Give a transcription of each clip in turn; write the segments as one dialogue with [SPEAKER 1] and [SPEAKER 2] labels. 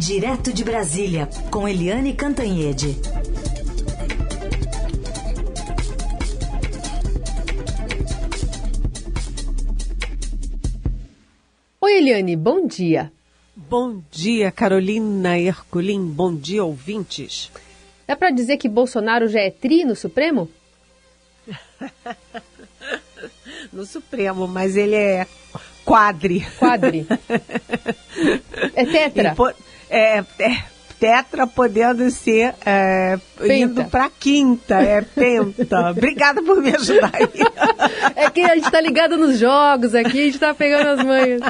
[SPEAKER 1] Direto de Brasília, com Eliane Cantanhede.
[SPEAKER 2] Oi, Eliane, bom dia.
[SPEAKER 3] Bom dia, Carolina Herculin. Bom dia, ouvintes.
[SPEAKER 2] Dá para dizer que Bolsonaro já é tri no Supremo?
[SPEAKER 3] no Supremo, mas ele é quadri.
[SPEAKER 2] Quadri. é tetra.
[SPEAKER 3] É, é, tetra podendo ser é, indo para quinta, é penta. Obrigada por me ajudar aí.
[SPEAKER 2] É que a gente está ligado nos jogos aqui, a gente está pegando as manhas.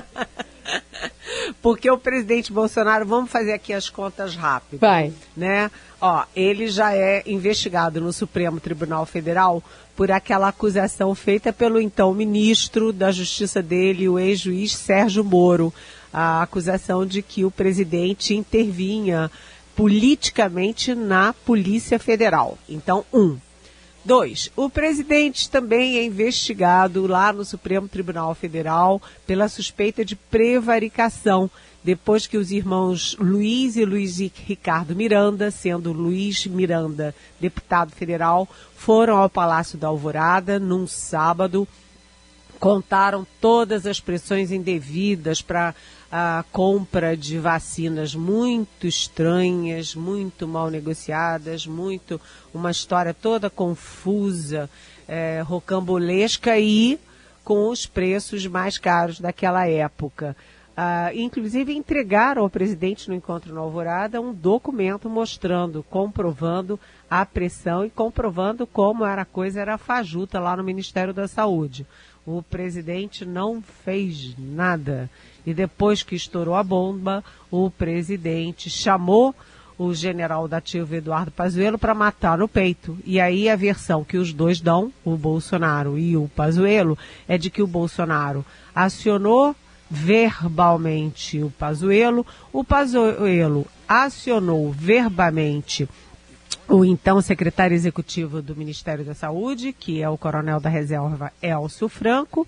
[SPEAKER 3] Porque o presidente Bolsonaro, vamos fazer aqui as contas rápidas.
[SPEAKER 2] Vai.
[SPEAKER 3] Né? Ó, ele já é investigado no Supremo Tribunal Federal por aquela acusação feita pelo então ministro da Justiça dele, o ex-juiz Sérgio Moro. A acusação de que o presidente intervinha politicamente na Polícia Federal. Então, um. Dois, o presidente também é investigado lá no Supremo Tribunal Federal pela suspeita de prevaricação, depois que os irmãos Luiz e Luiz Ricardo Miranda, sendo Luiz Miranda deputado federal, foram ao Palácio da Alvorada num sábado, contaram todas as pressões indevidas para a compra de vacinas muito estranhas, muito mal negociadas, muito uma história toda confusa, é, rocambolesca e com os preços mais caros daquela época. Ah, inclusive entregaram ao presidente no encontro na Alvorada um documento mostrando, comprovando a pressão e comprovando como era a coisa era fajuta lá no Ministério da Saúde. O presidente não fez nada. E depois que estourou a bomba, o presidente chamou o general da ativa Eduardo Pazuello para matar no peito. E aí a versão que os dois dão, o Bolsonaro e o Pazuello, é de que o Bolsonaro acionou verbalmente o Pazuello, o Pazuello acionou verbalmente o então secretário executivo do Ministério da Saúde, que é o coronel da reserva Elcio Franco,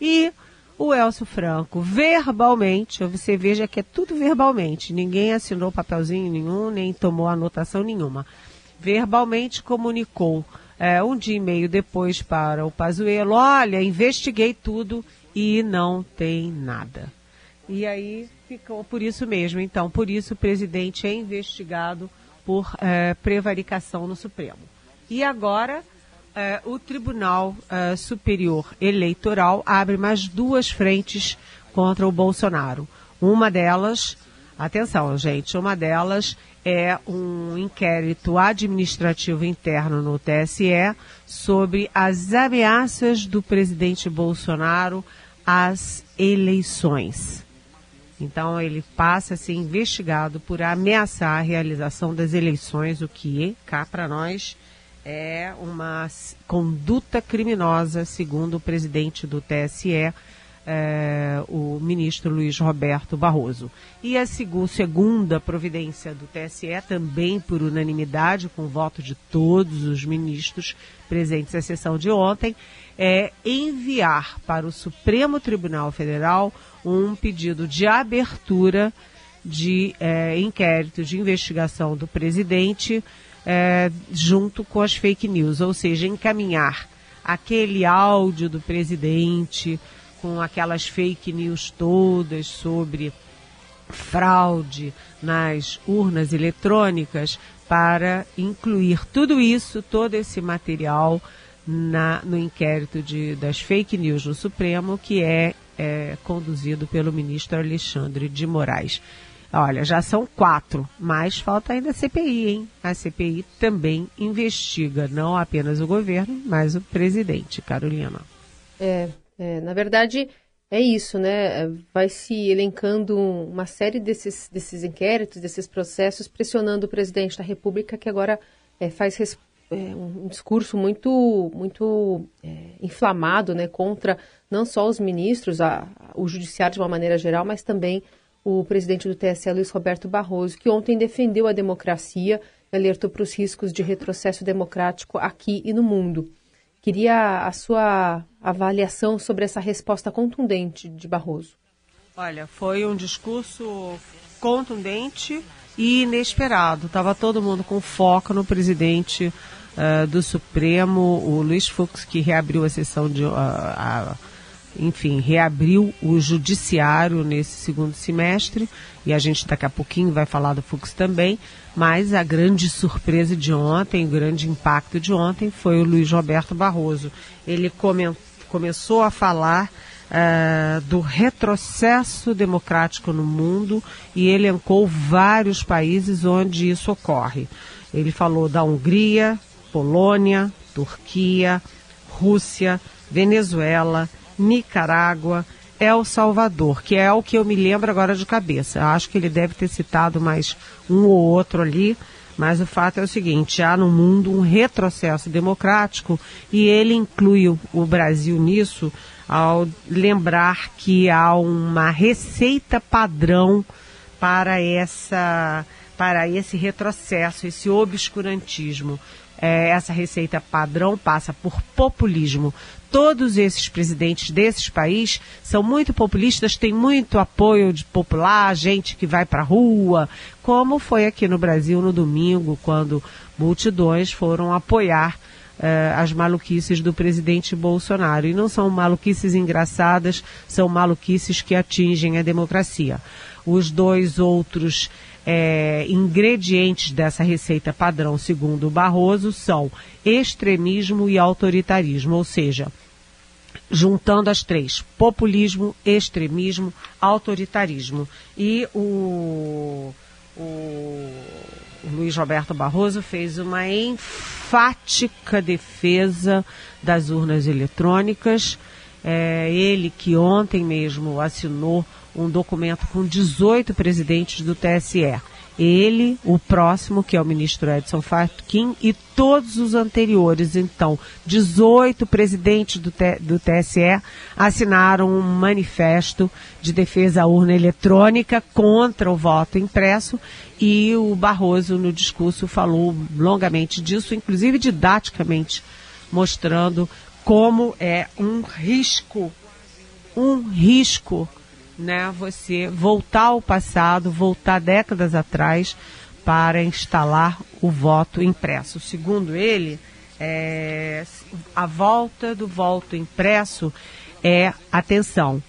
[SPEAKER 3] e o Elcio Franco, verbalmente, você veja que é tudo verbalmente, ninguém assinou papelzinho nenhum, nem tomou anotação nenhuma. Verbalmente comunicou é, um dia e meio depois para o Pazuello, olha, investiguei tudo e não tem nada. E aí ficou por isso mesmo. Então, por isso o presidente é investigado por é, prevaricação no Supremo. E agora é, o Tribunal é, Superior Eleitoral abre mais duas frentes contra o Bolsonaro. Uma delas, atenção, gente, uma delas é um inquérito administrativo interno no TSE sobre as ameaças do presidente Bolsonaro às eleições. Então ele passa a ser investigado por ameaçar a realização das eleições, o que cá para nós é uma conduta criminosa, segundo o presidente do TSE, é, o ministro Luiz Roberto Barroso. E a segunda providência do TSE, também por unanimidade, com voto de todos os ministros presentes à sessão de ontem, é enviar para o Supremo Tribunal Federal um pedido de abertura de é, inquérito, de investigação do presidente é, junto com as fake news, ou seja, encaminhar aquele áudio do presidente com aquelas fake news todas sobre fraude nas urnas eletrônicas para incluir tudo isso, todo esse material na, no inquérito de, das fake news no Supremo, que é, é conduzido pelo ministro Alexandre de Moraes. Olha, já são quatro, mas falta ainda a CPI, hein? A CPI também investiga não apenas o governo, mas o presidente, Carolina.
[SPEAKER 2] É, é na verdade, é isso, né? Vai se elencando uma série desses, desses inquéritos, desses processos, pressionando o presidente da República, que agora é, faz é, um discurso muito, muito é, inflamado né, contra não só os ministros, a, o judiciário de uma maneira geral, mas também o presidente do TSE, Luiz Roberto Barroso, que ontem defendeu a democracia e alertou para os riscos de retrocesso democrático aqui e no mundo. Queria a sua avaliação sobre essa resposta contundente de Barroso.
[SPEAKER 3] Olha, foi um discurso contundente e inesperado. Estava todo mundo com foco no presidente uh, do Supremo, o Luiz Fux, que reabriu a sessão de. Uh, a, enfim, reabriu o judiciário nesse segundo semestre, e a gente daqui a pouquinho vai falar do Fux também, mas a grande surpresa de ontem, o grande impacto de ontem foi o Luiz Roberto Barroso. Ele come, começou a falar uh, do retrocesso democrático no mundo e elencou vários países onde isso ocorre. Ele falou da Hungria, Polônia, Turquia, Rússia, Venezuela, Nicarágua, El Salvador, que é o que eu me lembro agora de cabeça. Acho que ele deve ter citado mais um ou outro ali, mas o fato é o seguinte: há no mundo um retrocesso democrático e ele inclui o Brasil nisso ao lembrar que há uma receita padrão para essa para esse retrocesso, esse obscurantismo. É, essa receita padrão passa por populismo. Todos esses presidentes desses países são muito populistas, têm muito apoio de popular, gente que vai para a rua, como foi aqui no Brasil no domingo, quando multidões foram apoiar uh, as maluquices do presidente Bolsonaro. E não são maluquices engraçadas, são maluquices que atingem a democracia. Os dois outros é, ingredientes dessa receita padrão, segundo Barroso, são extremismo e autoritarismo, ou seja, juntando as três: populismo, extremismo, autoritarismo. E o, o o Luiz Roberto Barroso fez uma enfática defesa das urnas eletrônicas. É, ele que ontem mesmo assinou um documento com 18 presidentes do TSE ele, o próximo, que é o ministro Edson Fachin, e todos os anteriores. Então, 18 presidentes do, do TSE assinaram um manifesto de defesa à urna eletrônica contra o voto impresso e o Barroso, no discurso, falou longamente disso, inclusive didaticamente, mostrando como é um risco, um risco né, você voltar ao passado, voltar décadas atrás para instalar o voto impresso. Segundo ele, é, a volta do voto impresso é, atenção,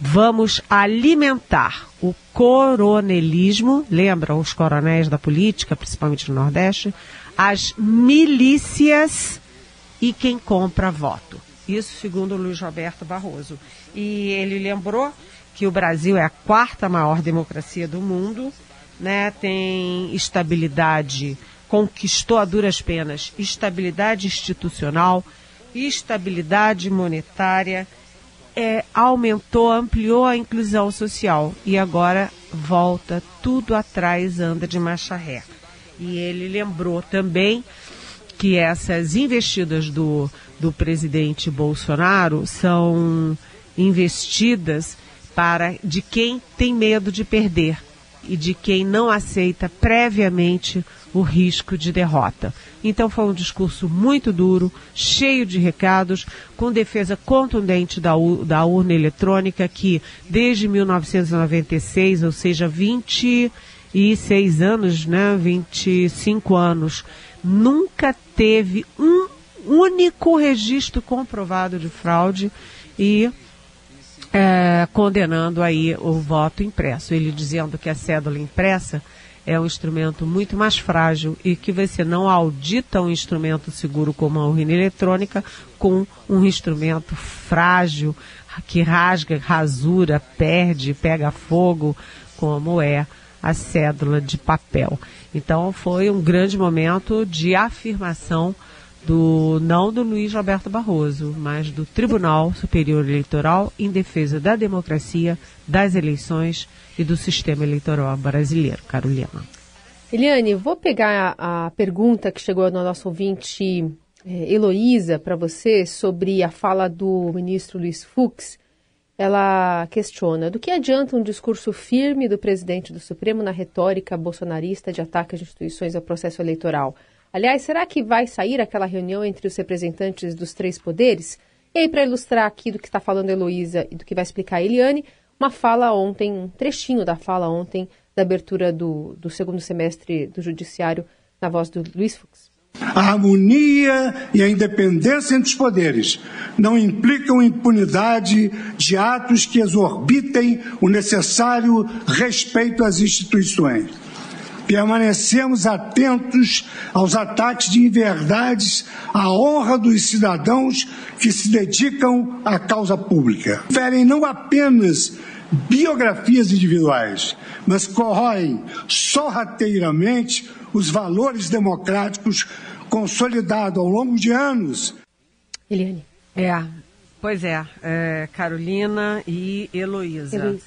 [SPEAKER 3] vamos alimentar o coronelismo, lembra os coronéis da política, principalmente no Nordeste, as milícias e quem compra voto. Isso segundo Luiz Roberto Barroso. E ele lembrou que o Brasil é a quarta maior democracia do mundo, né? tem estabilidade, conquistou a duras penas estabilidade institucional, estabilidade monetária, é, aumentou, ampliou a inclusão social e agora volta tudo atrás, anda de marcha ré. E ele lembrou também que essas investidas do, do presidente Bolsonaro são investidas para de quem tem medo de perder e de quem não aceita previamente o risco de derrota. Então foi um discurso muito duro, cheio de recados, com defesa contundente da, da urna eletrônica que desde 1996, ou seja, 26 anos, né, 25 anos, nunca teve um único registro comprovado de fraude e é, condenando aí o voto impresso. Ele dizendo que a cédula impressa é um instrumento muito mais frágil e que você não audita um instrumento seguro como a urna eletrônica com um instrumento frágil que rasga, rasura, perde, pega fogo, como é a cédula de papel. Então foi um grande momento de afirmação do não do Luiz Roberto Barroso, mas do Tribunal Superior Eleitoral em defesa da democracia, das eleições e do sistema eleitoral brasileiro. Carolina.
[SPEAKER 2] Eliane, vou pegar a, pergunta que chegou no nosso ouvinte é, Heloísa para você sobre a fala do ministro Luiz Fux. Ela questiona: do que adianta um discurso firme do presidente do Supremo na retórica bolsonarista de ataque às instituições ao processo eleitoral? Aliás, será que vai sair aquela reunião entre os representantes dos três poderes? E aí, para ilustrar aqui do que está falando a Heloísa e do que vai explicar a Eliane, uma fala ontem, um trechinho da fala ontem da abertura do, do segundo semestre do Judiciário na voz do Luiz Fux.
[SPEAKER 4] A harmonia e a independência entre os poderes não implicam impunidade de atos que exorbitem o necessário respeito às instituições. Permanecemos atentos aos ataques de inverdades à honra dos cidadãos que se dedicam à causa pública. Ferem não apenas biografias individuais, mas corroem sorrateiramente os valores democráticos consolidados ao longo de anos.
[SPEAKER 2] Eliane.
[SPEAKER 3] É, pois é, é Carolina e Heloísa.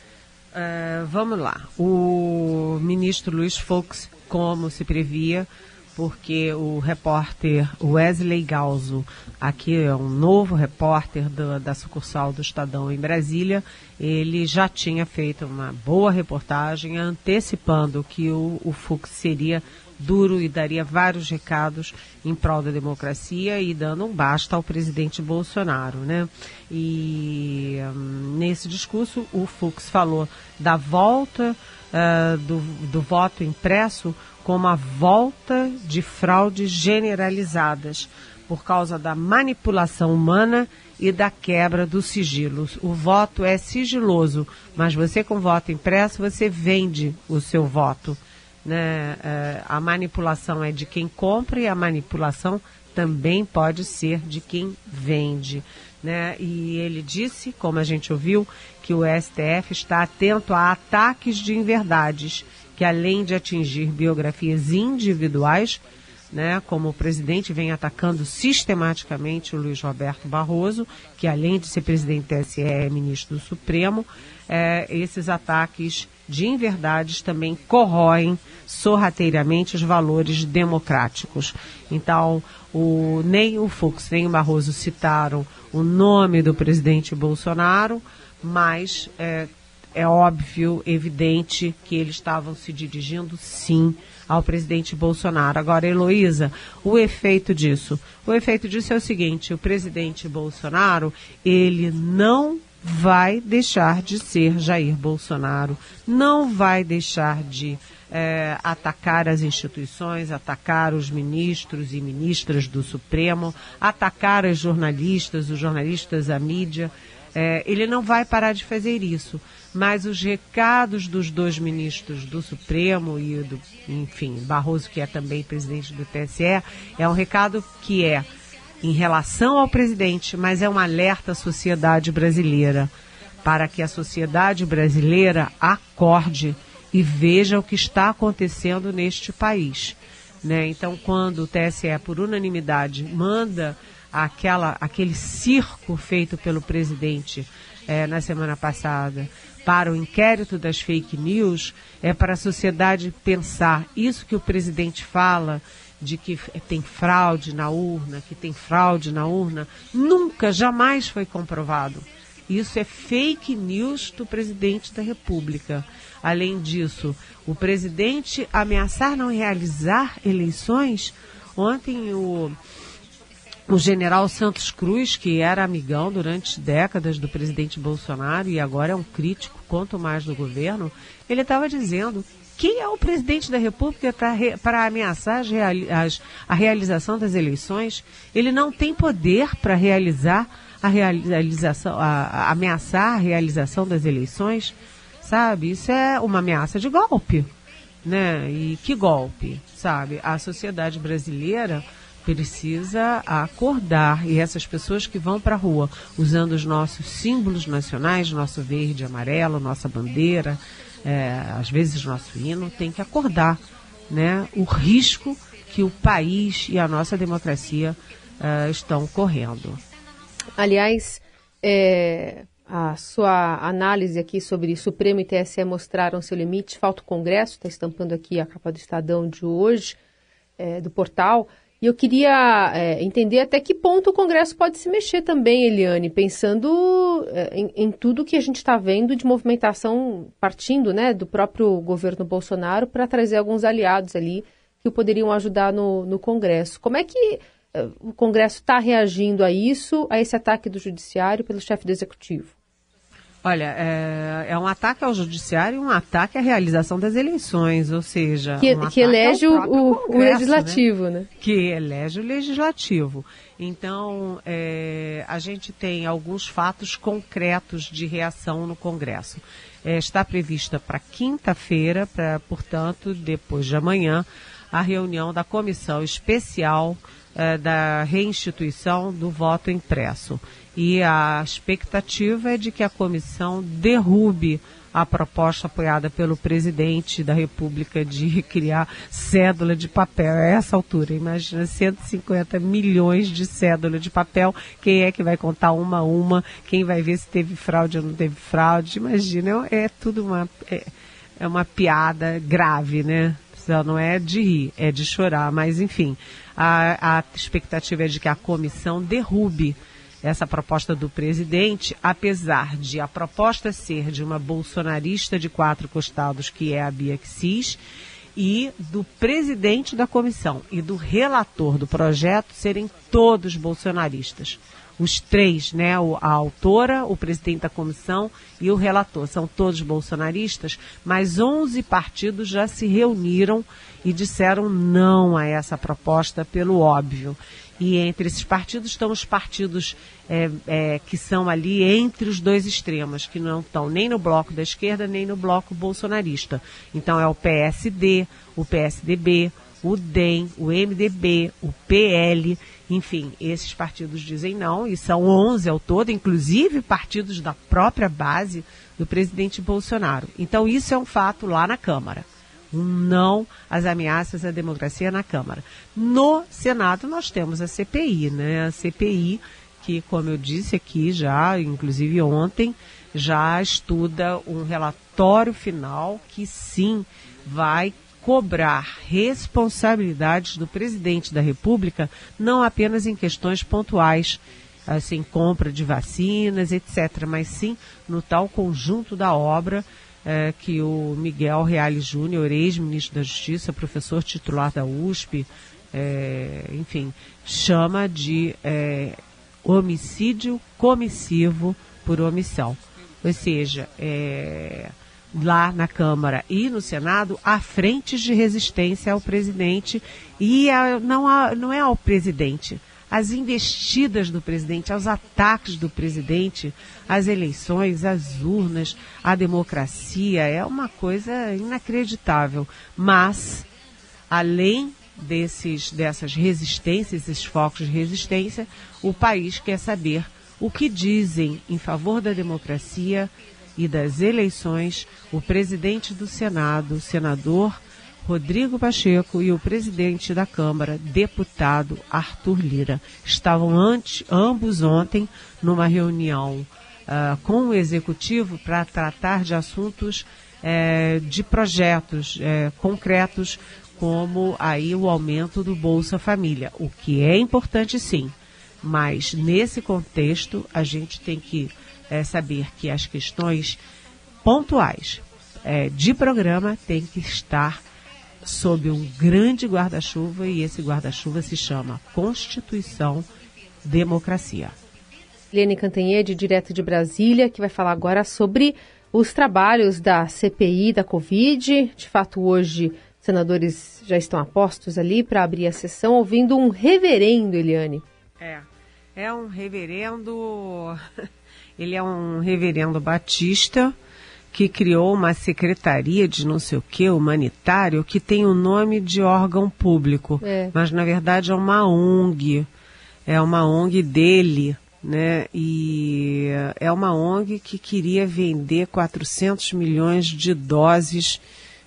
[SPEAKER 3] É, vamos lá. O ministro Luiz Fux, como se previa, porque o repórter Wesley Galzo, aqui é um novo repórter do, da sucursal do Estadão em Brasília, ele já tinha feito uma boa reportagem antecipando que o, o Fux seria duro e daria vários recados em prol da democracia e dando um basta ao presidente Bolsonaro, né? E um, nesse discurso o Fux falou da volta uh, do, do voto impresso como a volta de fraudes generalizadas por causa da manipulação humana e da quebra dos sigilos. O voto é sigiloso, mas você com voto impresso, você vende o seu voto né, é, a manipulação é de quem compra e a manipulação também pode ser de quem vende. Né? E ele disse, como a gente ouviu, que o STF está atento a ataques de inverdades, que além de atingir biografias individuais, né, como o presidente vem atacando sistematicamente o Luiz Roberto Barroso, que além de ser presidente do TSE é ministro do Supremo, é, esses ataques de inverdades também corroem sorrateiramente os valores democráticos. Então, o, nem o Fux nem o Barroso citaram o nome do presidente Bolsonaro, mas é, é óbvio, evidente, que eles estavam se dirigindo sim ao presidente Bolsonaro. Agora, Heloísa, o efeito disso? O efeito disso é o seguinte: o presidente Bolsonaro, ele não vai deixar de ser Jair Bolsonaro, não vai deixar de é, atacar as instituições, atacar os ministros e ministras do Supremo, atacar os jornalistas, os jornalistas, a mídia. É, ele não vai parar de fazer isso. Mas os recados dos dois ministros do Supremo e do, enfim, Barroso, que é também presidente do TSE, é um recado que é em relação ao presidente, mas é um alerta à sociedade brasileira, para que a sociedade brasileira acorde e veja o que está acontecendo neste país. Né? Então, quando o TSE, por unanimidade, manda aquela, aquele circo feito pelo presidente é, na semana passada para o inquérito das fake news, é para a sociedade pensar isso que o presidente fala de que tem fraude na urna, que tem fraude na urna, nunca, jamais foi comprovado. Isso é fake news do presidente da República. Além disso, o presidente ameaçar não realizar eleições. Ontem o, o general Santos Cruz, que era amigão durante décadas do presidente Bolsonaro e agora é um crítico, quanto mais do governo, ele estava dizendo quem é o presidente da República para ameaçar as, as, a realização das eleições? Ele não tem poder para realizar a realização, a, a ameaçar a realização das eleições, sabe? Isso é uma ameaça de golpe, né? E que golpe, sabe? A sociedade brasileira precisa acordar e essas pessoas que vão para a rua usando os nossos símbolos nacionais, nosso verde, amarelo, nossa bandeira, é, às vezes nosso hino, tem que acordar né, o risco que o país e a nossa democracia uh, estão correndo.
[SPEAKER 2] Aliás, é, a sua análise aqui sobre Supremo e TSE mostraram seu limite, falta o Congresso, está estampando aqui a capa do Estadão de hoje, é, do portal. E eu queria é, entender até que ponto o Congresso pode se mexer também, Eliane, pensando é, em, em, tudo que a gente está vendo de movimentação partindo né, do próprio governo Bolsonaro para trazer alguns aliados ali que poderiam ajudar no, no Congresso. Como é que é, o Congresso está reagindo a isso, a esse ataque do Judiciário pelo chefe do Executivo?
[SPEAKER 3] Olha, é, é, um ataque ao judiciário e um ataque à realização das eleições, ou seja...
[SPEAKER 2] Que,
[SPEAKER 3] um
[SPEAKER 2] que elege o, o, legislativo,
[SPEAKER 3] né? né? Que elege o legislativo. Então, é, a gente tem alguns fatos concretos de reação no Congresso. É, está prevista para quinta-feira, portanto, depois de amanhã, a reunião da Comissão Especial é, da Reinstituição do Voto Impresso. E a expectativa é de que a comissão derrube a proposta apoiada pelo presidente da República de criar cédula de papel. A essa altura, imagina 150 milhões de cédula de papel. Quem é que vai contar uma a uma? Quem vai ver se teve fraude ou não teve fraude? Imagina, é, é tudo uma, é, é uma piada grave, né? Não é de rir, é de chorar. Mas, enfim, a, a expectativa é de que a comissão derrube essa proposta do presidente, apesar de a proposta ser de uma bolsonarista de quatro costados, que é a Bia Kicis, e do presidente da comissão e do relator do projeto serem todos bolsonaristas. Os três, né, a autora, o presidente da comissão e o relator, são todos bolsonaristas, mas 11 partidos já se reuniram e disseram não a essa proposta pelo óbvio. E entre esses partidos estão os partidos é, é, que são ali entre os dois extremos, que não estão nem no bloco da esquerda nem no bloco bolsonarista. Então é o PSD, o PSDB, o DEM, o MDB, o PL, enfim, esses partidos dizem não, e são 11 ao todo, inclusive partidos da própria base do presidente Bolsonaro. Então isso é um fato lá na Câmara um não às ameaças à democracia na Câmara. No Senado nós temos a CPI, né? A CPI que, como eu disse aqui já, inclusive ontem, já estuda um relatório final que sim vai cobrar responsabilidades do presidente da República, não apenas em questões pontuais, assim, compra de vacinas, etc., mas sim no tal conjunto da obra é, que o Miguel Reale Júnior, ex-ministro da Justiça, professor titular da USP, é, enfim, chama de é, homicídio comissivo por omissão. Ou seja, é, lá na Câmara e no Senado há frentes de resistência ao presidente e a, não, a, não é ao presidente, às investidas do presidente, aos ataques do presidente, às eleições, às urnas, à democracia. É uma coisa inacreditável. Mas, além desses, dessas resistências, esses focos de resistência, o país quer saber o que dizem em favor da democracia e das eleições o presidente do Senado, senador Rodrigo Pacheco e o presidente da Câmara, deputado Arthur Lira. Estavam antes, ambos ontem numa reunião uh, com o executivo para tratar de assuntos uh, de projetos uh, concretos como aí o aumento do Bolsa Família, o que é importante sim, mas nesse contexto a gente tem que eh, saber que as questões pontuais eh, de programa têm que estar sob um grande guarda-chuva e esse guarda-chuva se chama Constituição Democracia.
[SPEAKER 2] Lene Cantanhede, direto de Brasília, que vai falar agora sobre os trabalhos da CPI da Covid. De fato, hoje, senadores já estão apostos ali para abrir a sessão, ouvindo um reverendo, Eliane.
[SPEAKER 3] É, é um reverendo. Ele é um reverendo batista que criou uma secretaria de não sei o que, humanitário, que tem o nome de órgão público, é. mas na verdade é uma ONG, é uma ONG dele, né? E é uma ONG que queria vender 400 milhões de doses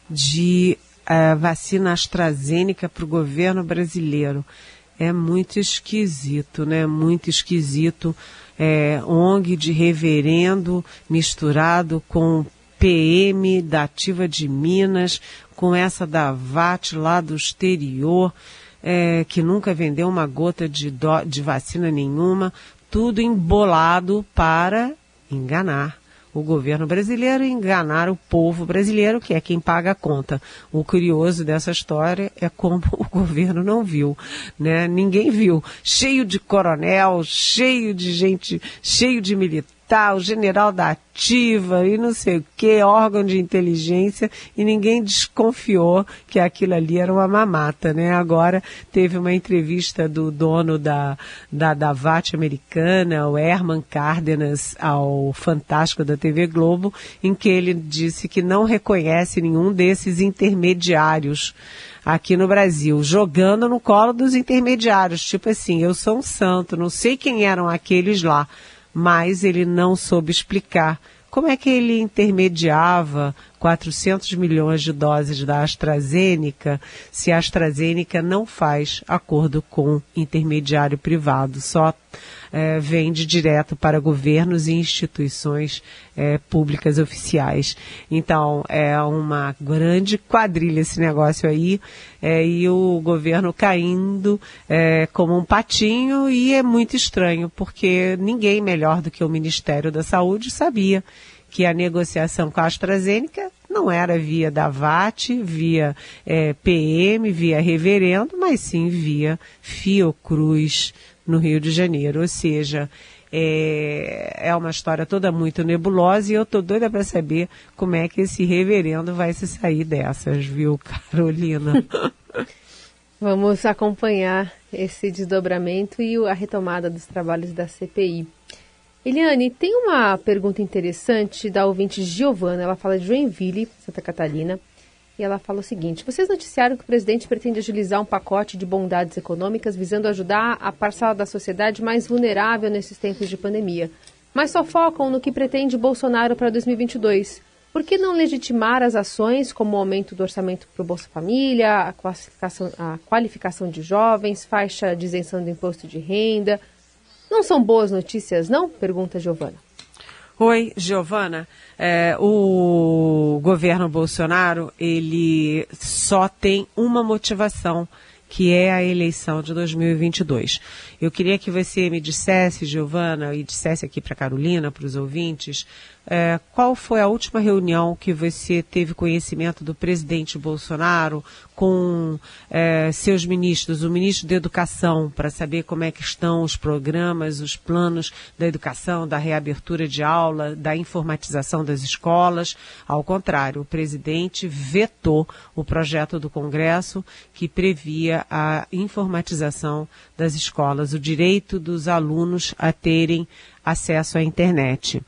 [SPEAKER 3] de uh, vacina AstraZeneca para o governo brasileiro. É muito esquisito, né? Muito esquisito é, ONG de reverendo misturado com PM da Ativa de Minas, com essa da VAT lá do exterior, é, que nunca vendeu uma gota de, do, de vacina nenhuma, tudo embolado para enganar o governo brasileiro e enganar o povo brasileiro, que é quem paga a conta. O curioso dessa história é como o governo não viu, né? Ninguém viu. Cheio de coronel, cheio de gente, cheio de militar tal, general da ativa e não sei o que, órgão de inteligência, e ninguém desconfiou que aquilo ali era uma mamata, né? Agora teve uma entrevista do dono da, da, da VAT americana, o Herman Cárdenas, ao Fantástico da TV Globo, em que ele disse que não reconhece nenhum desses intermediários aqui no Brasil, jogando no colo dos intermediários, tipo assim, eu sou um santo, não sei quem eram aqueles lá mas ele não soube explicar como é que ele intermediava 400 milhões de doses da AstraZeneca se a AstraZeneca não faz acordo com intermediário privado, só é, vende direto para governos e instituições é, públicas oficiais. Então, é uma grande quadrilha esse negócio aí, é, e o governo caindo é, como um patinho, e é muito estranho, porque ninguém melhor do que o Ministério da Saúde sabia que a negociação com a AstraZeneca não era via da VAT, via é, PM, via reverendo, mas sim via Fiocruz no Rio de Janeiro. Ou seja, é, é uma história toda muito nebulosa e eu tô doida para saber como é que esse reverendo vai se sair dessas, viu, Carolina?
[SPEAKER 2] Vamos acompanhar esse desdobramento e a retomada dos trabalhos da CPI. Eliane, tem uma pergunta interessante da ouvinte Giovana. Ela fala de Joinville, Santa Catarina. E ela fala o seguinte: vocês noticiaram que o presidente pretende agilizar um pacote de bondades econômicas visando ajudar a parcela da sociedade mais vulnerável nesses tempos de pandemia. Mas só focam no que pretende Bolsonaro para 2022. Por que não legitimar as ações como o aumento do orçamento para o Bolsa Família, a qualificação, a qualificação de jovens, faixa de isenção do imposto de renda? Não são boas notícias, não? Pergunta Giovana.
[SPEAKER 3] Oi, Giovana. É, o governo Bolsonaro, ele só tem uma motivação, que é a eleição de 2022. Eu queria que você me dissesse, Giovana, e dissesse aqui para Carolina, para os ouvintes, é, qual foi a última reunião que você teve conhecimento do presidente Bolsonaro com é, seus ministros, o ministro da Educação, para saber como é que estão os programas, os planos da educação, da reabertura de aula, da informatização das escolas? Ao contrário, o presidente vetou o projeto do Congresso que previa a informatização das escolas, o direito dos alunos a terem acesso à internet.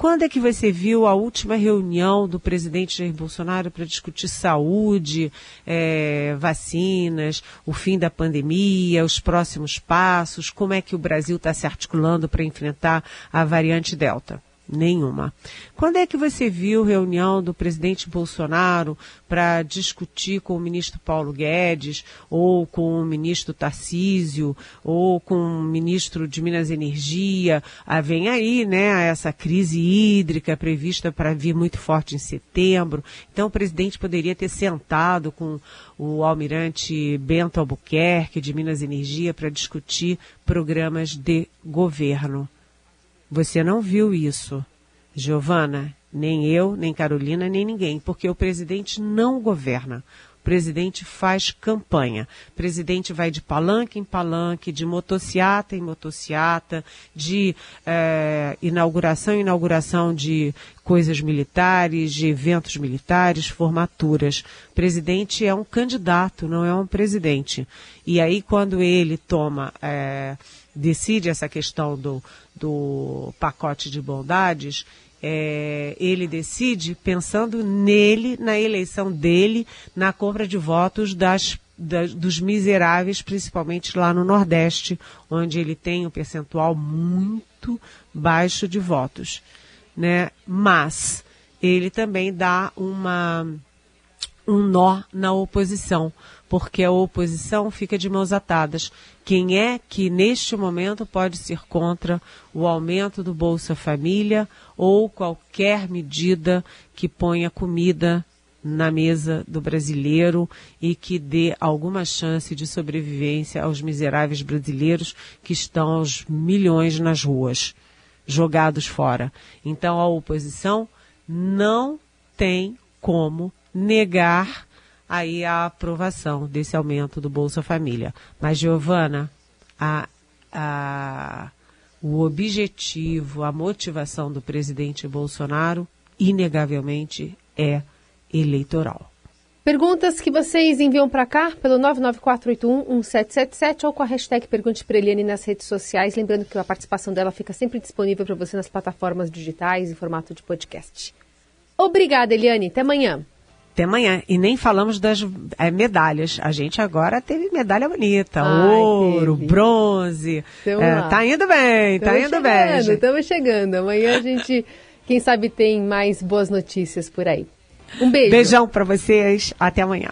[SPEAKER 3] Quando é que você viu a última reunião do presidente Jair Bolsonaro para discutir saúde, é, vacinas, o fim da pandemia, os próximos passos, como é que o Brasil está se articulando para enfrentar a variante Delta? Nenhuma. Quando é que você viu reunião do presidente Bolsonaro para discutir com o ministro Paulo Guedes, ou com o ministro Tarcísio, ou com o ministro de Minas e Energia? Ah, vem aí, né, essa crise hídrica prevista para vir muito forte em setembro. Então o presidente poderia ter sentado com o almirante Bento Albuquerque de Minas e Energia para discutir programas de governo. Você não viu isso, Giovana, nem eu, nem Carolina, nem ninguém, porque o presidente não governa. O presidente faz campanha. O presidente vai de palanque em palanque, de motociata em motociata, de é, inauguração em inauguração de coisas militares, de eventos militares, formaturas. O presidente é um candidato, não é um presidente. E aí, quando ele toma. É, decide essa questão do, do pacote de bondades, é, ele decide pensando nele, na eleição dele, na compra de votos das, das, dos miseráveis, principalmente lá no Nordeste, onde ele tem um percentual muito baixo de votos. Né? Mas ele também dá uma, um nó na oposição porque a oposição fica de mãos atadas. Quem é que neste momento pode ser contra o aumento do Bolsa Família ou qualquer medida que ponha comida na mesa do brasileiro e que dê alguma chance de sobrevivência aos miseráveis brasileiros que estão aos milhões nas ruas, jogados fora. Então a oposição não tem como negar aí a aprovação desse aumento do Bolsa Família. Mas, Giovana, a, a, o objetivo, a motivação do presidente Bolsonaro, inegavelmente, é eleitoral.
[SPEAKER 2] Perguntas que vocês enviam para cá pelo 994811777 ou com a hashtag Pergunte para Eliane nas redes sociais. Lembrando que a participação dela fica sempre disponível para você nas plataformas digitais em formato de podcast. Obrigada, Eliane. Até amanhã.
[SPEAKER 3] Até amanhã. E nem falamos das é, medalhas. A gente agora teve medalha bonita.
[SPEAKER 2] Ai,
[SPEAKER 3] Ouro,
[SPEAKER 2] teve.
[SPEAKER 3] bronze.
[SPEAKER 2] Então,
[SPEAKER 3] É, tá indo bem, tá
[SPEAKER 2] Tamo
[SPEAKER 3] indo
[SPEAKER 2] chegando,
[SPEAKER 3] bem. gente.
[SPEAKER 2] Estamos chegando. Amanhã a gente, quem sabe, tem mais boas notícias por aí. Um beijo.
[SPEAKER 3] Beijão pra vocês. Até amanhã.